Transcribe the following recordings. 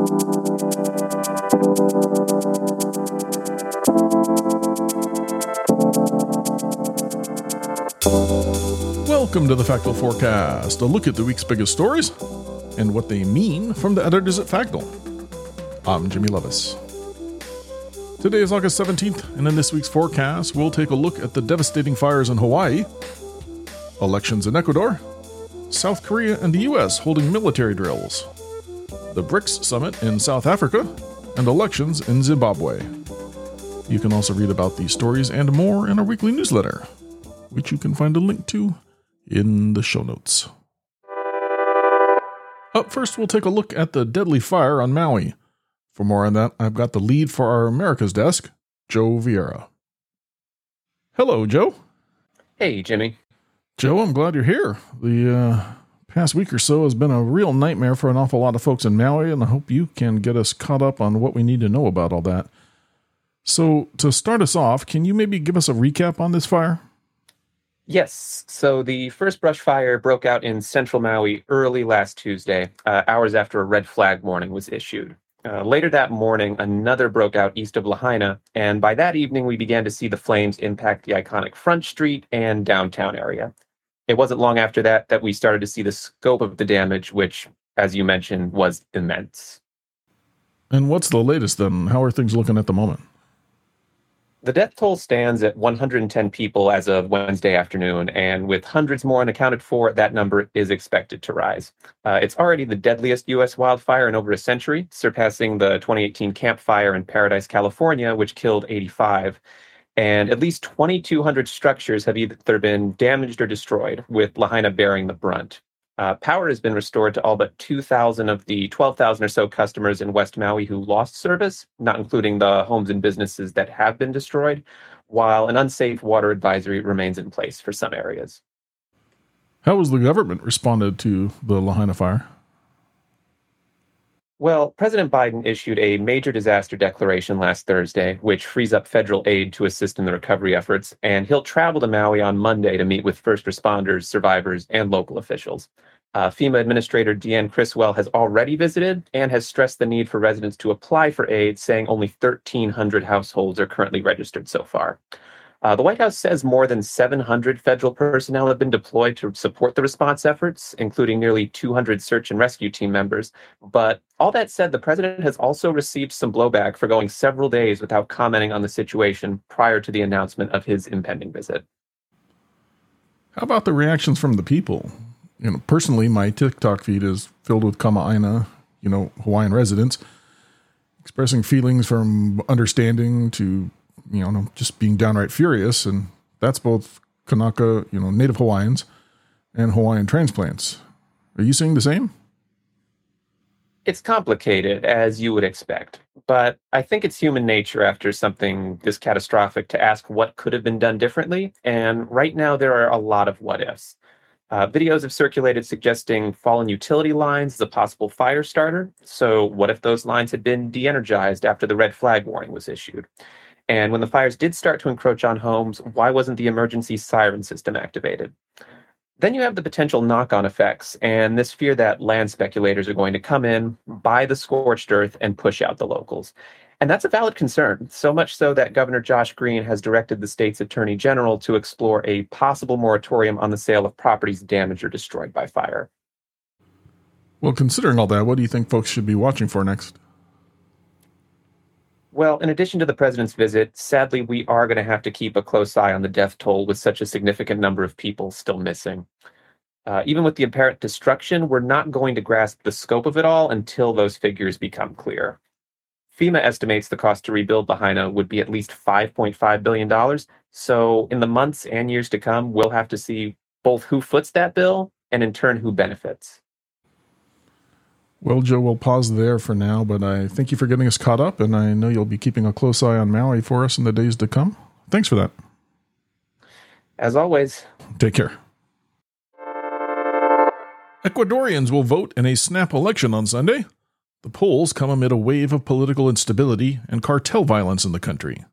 Welcome to the Factal Forecast, a look at the week's biggest stories and what they mean from the editors at Factal. I'm Jimmy Lovaas. Today is August 17th, and in this week's forecast, we'll take a look at the devastating fires in Hawaii, elections in Ecuador, South Korea and the US holding military drills, the BRICS summit in South Africa, and elections in Zimbabwe. You can also read about these stories and more in our weekly newsletter, which you can find a link to in the show notes. Up first, we'll take a look at the deadly fire on Maui. For more on that, I've got the lead for our America's desk, Joe Veyera. Hello, Joe. Hey, Jimmy. Joe, I'm glad you're here. The uh, past week or so has been a real nightmare for an awful lot of folks in Maui, and I hope you can get us caught up on what we need to know about all that. So, to start us off, can you maybe give us a recap on this fire? Yes. So the first brush fire broke out in central Maui early last Tuesday, uh, hours after a red flag warning was issued. Uh, later that morning, another broke out east of Lahaina, and by that evening, we began to see the flames impact the iconic Front Street and downtown area. It wasn't long after that that we started to see the scope of the damage, which, as you mentioned, was immense. And what's the latest then? How are things looking at the moment? The death toll stands at 110 people as of Wednesday afternoon, and with hundreds more unaccounted for, that number is expected to rise. Uh, it's already the deadliest U.S. wildfire in over a century, surpassing the 2018 Camp Fire in Paradise, California, which killed 85. And at least 2,200 structures have either been damaged or destroyed, with Lahaina bearing the brunt. Uh, power has been restored to all but 2,000 of the 12,000 or so customers in West Maui who lost service, not including the homes and businesses that have been destroyed, while an unsafe water advisory remains in place for some areas. How has the government responded to the Lahaina fire? Well, President Biden issued a major disaster declaration last Thursday, which frees up federal aid to assist in the recovery efforts, and he'll travel to Maui on Monday to meet with first responders, survivors, and local officials. Uh, FEMA Administrator Deanne Criswell has already visited and has stressed the need for residents to apply for aid, saying only 1,300 households are currently registered so far. Uh, the White House says more than 700 federal personnel have been deployed to support the response efforts, including nearly 200 search and rescue team members. But all that said, the president has also received some blowback for going several days without commenting on the situation prior to the announcement of his impending visit. How about the reactions from the people? you know, personally, my TikTok feed is filled with Kama'aina, you know, Hawaiian residents expressing feelings from understanding to, you know, just being downright furious. And that's both Kanaka, you know, native Hawaiians and Hawaiian transplants. Are you seeing the same? It's complicated, as you would expect, but I think it's human nature after something this catastrophic to ask what could have been done differently. And right now, there are a lot of what ifs. Uh, videos have circulated suggesting fallen utility lines as a possible fire starter. So, what if those lines had been de energized after the red flag warning was issued? And when the fires did start to encroach on homes, why wasn't the emergency siren system activated? Then you have the potential knock on effects and this fear that land speculators are going to come in, buy the scorched earth, and push out the locals. And that's a valid concern, so much so that Governor Josh Green has directed the state's attorney general to explore a possible moratorium on the sale of properties damaged or destroyed by fire. Well, considering all that, what do you think folks should be watching for next? Well, in addition to the president's visit, sadly, we are going to have to keep a close eye on the death toll with such a significant number of people still missing. Uh, even with the apparent destruction, we're not going to grasp the scope of it all until those figures become clear. FEMA estimates the cost to rebuild Lahaina would be at least $5.5 billion. So, in the months and years to come, we'll have to see both who foots that bill and, in turn, who benefits. Well, Joe, we'll pause there for now, but I thank you for getting us caught up, and I know you'll be keeping a close eye on Maui for us in the days to come. Thanks for that. As always, take care. Ecuadorians will vote in a snap election on Sunday. The polls come amid a wave of political instability and cartel violence in the country.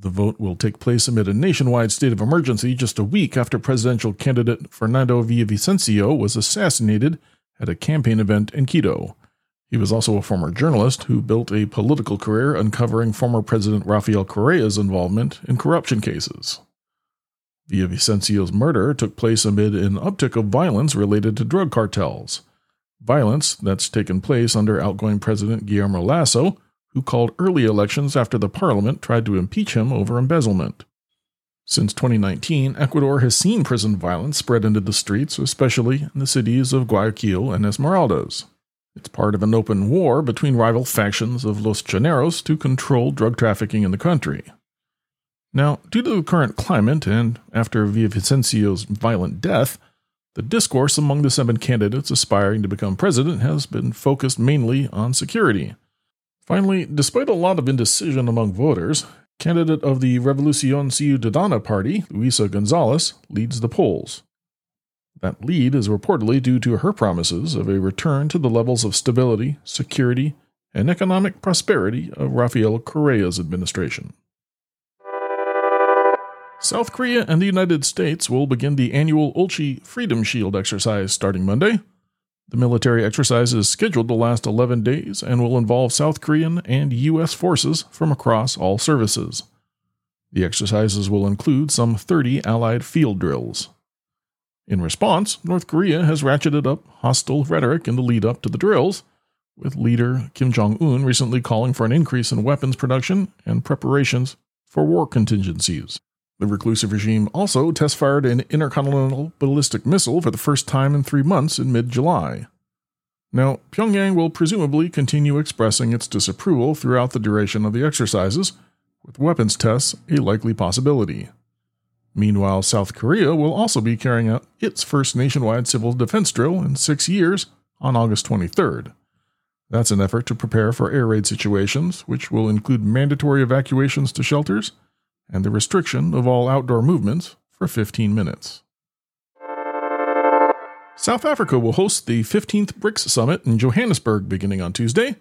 The vote will take place amid a nationwide state of emergency just a week after presidential candidate Fernando Villavicencio was assassinated at a campaign event in Quito. He was also a former journalist who built a political career uncovering former President Rafael Correa's involvement in corruption cases. Villavicencio's murder took place amid an uptick of violence related to drug cartels. Violence that's taken place under outgoing President Guillermo Lasso, who called early elections after the parliament tried to impeach him over embezzlement. Since 2019, Ecuador has seen prison violence spread into the streets, especially in the cities of Guayaquil and Esmeraldas. It's part of an open war between rival factions of Los Choneros to control drug trafficking in the country. Now, due to the current climate and after Villavicencio's violent death, the discourse among the seven candidates aspiring to become president has been focused mainly on security. Finally, despite a lot of indecision among voters, candidate of the Revolucion Ciudadana party, Luisa Gonzalez, leads the polls. That lead is reportedly due to her promises of a return to the levels of stability, security, and economic prosperity of Rafael Correa's administration. South Korea and the United States will begin the annual Ulchi Freedom Shield exercise starting Monday. The military exercise is scheduled to last 11 days and will involve South Korean and U.S. forces from across all services. The exercises will include some 30 Allied field drills. In response, North Korea has ratcheted up hostile rhetoric in the lead up to the drills, with leader Kim Jong un recently calling for an increase in weapons production and preparations for war contingencies. The reclusive regime also test fired an intercontinental ballistic missile for the first time in three months in mid July. Now, Pyongyang will presumably continue expressing its disapproval throughout the duration of the exercises, with weapons tests a likely possibility. Meanwhile, South Korea will also be carrying out its first nationwide civil defense drill in six years on August 23rd. That's an effort to prepare for air raid situations, which will include mandatory evacuations to shelters and the restriction of all outdoor movements for 15 minutes. South Africa will host the 15th BRICS Summit in Johannesburg beginning on Tuesday.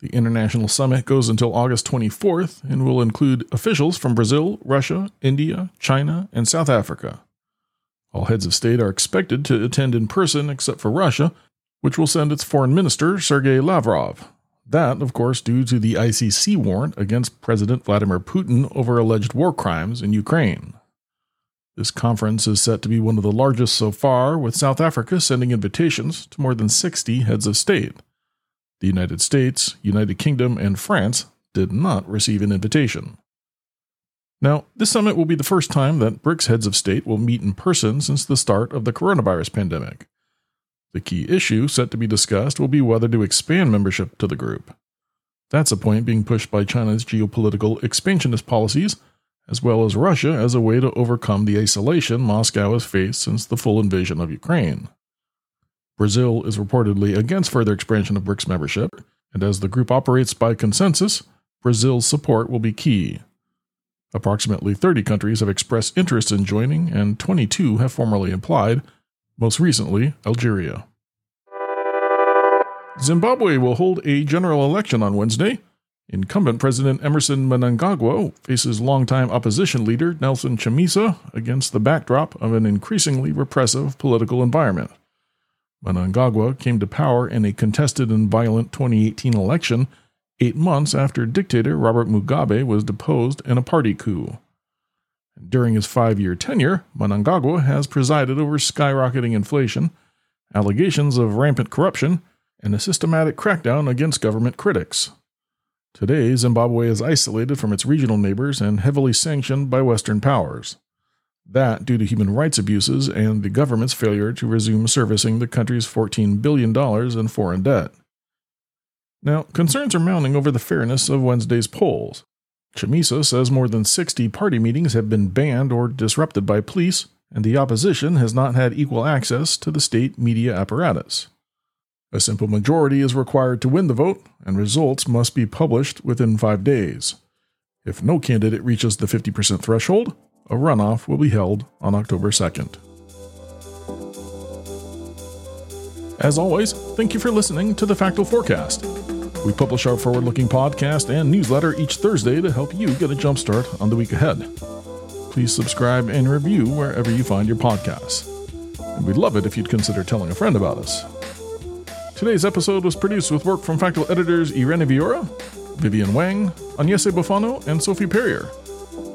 The international summit goes until August 24th and will include officials from Brazil, Russia, India, China, and South Africa. All heads of state are expected to attend in person except for Russia, which will send its foreign minister, Sergei Lavrov. That, of course, due to the ICC warrant against President Vladimir Putin over alleged war crimes in Ukraine. This conference is set to be one of the largest so far, with South Africa sending invitations to more than 60 heads of state. The United States, United Kingdom, and France did not receive an invitation. Now, this summit will be the first time that BRICS heads of state will meet in person since the start of the coronavirus pandemic. The key issue set to be discussed will be whether to expand membership to the group. That's a point being pushed by China's geopolitical expansionist policies, as well as Russia as a way to overcome the isolation Moscow has faced since the full invasion of Ukraine. Brazil is reportedly against further expansion of BRICS membership, and as the group operates by consensus, Brazil's support will be key. Approximately 30 countries have expressed interest in joining, and 22 have formally applied, most recently, Algeria. Zimbabwe will hold a general election on Wednesday. Incumbent President Emmerson Mnangagwa faces longtime opposition leader Nelson Chamisa against the backdrop of an increasingly repressive political environment. Mnangagwa came to power in a contested and violent 2018 election eight months after dictator Robert Mugabe was deposed in a party coup. During his five year tenure, Mnangagwa has presided over skyrocketing inflation, allegations of rampant corruption, and a systematic crackdown against government critics. Today, Zimbabwe is isolated from its regional neighbors and heavily sanctioned by Western powers. That due to human rights abuses and the government's failure to resume servicing the country's $14 billion in foreign debt. Now, concerns are mounting over the fairness of Wednesday's polls. Chamisa says more than 60 party meetings have been banned or disrupted by police, and the opposition has not had equal access to the state media apparatus. A simple majority is required to win the vote, and results must be published within five days. If no candidate reaches the 50% threshold, a runoff will be held on October 2nd. As always, thank you for listening to the Factal Forecast. We publish our forward looking podcast and newsletter each Thursday to help you get a jumpstart on the week ahead. Please subscribe and review wherever you find your podcasts. And we'd love it if you'd consider telling a friend about us. Today's episode was produced with work from Factal editors Irene Villora, Vivian Wang, Agnese Boffano, and Sophie Perryer.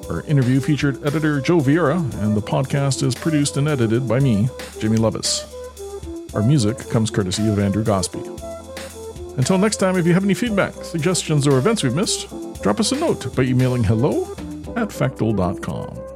Our interview featured editor Joe Veyera, and the podcast is produced and edited by me, Jimmy Lovaas. Our music comes courtesy of Andrew Gospe. Until next time, if you have any feedback, suggestions, or events we've missed, drop us a note by emailing hello at factal.com.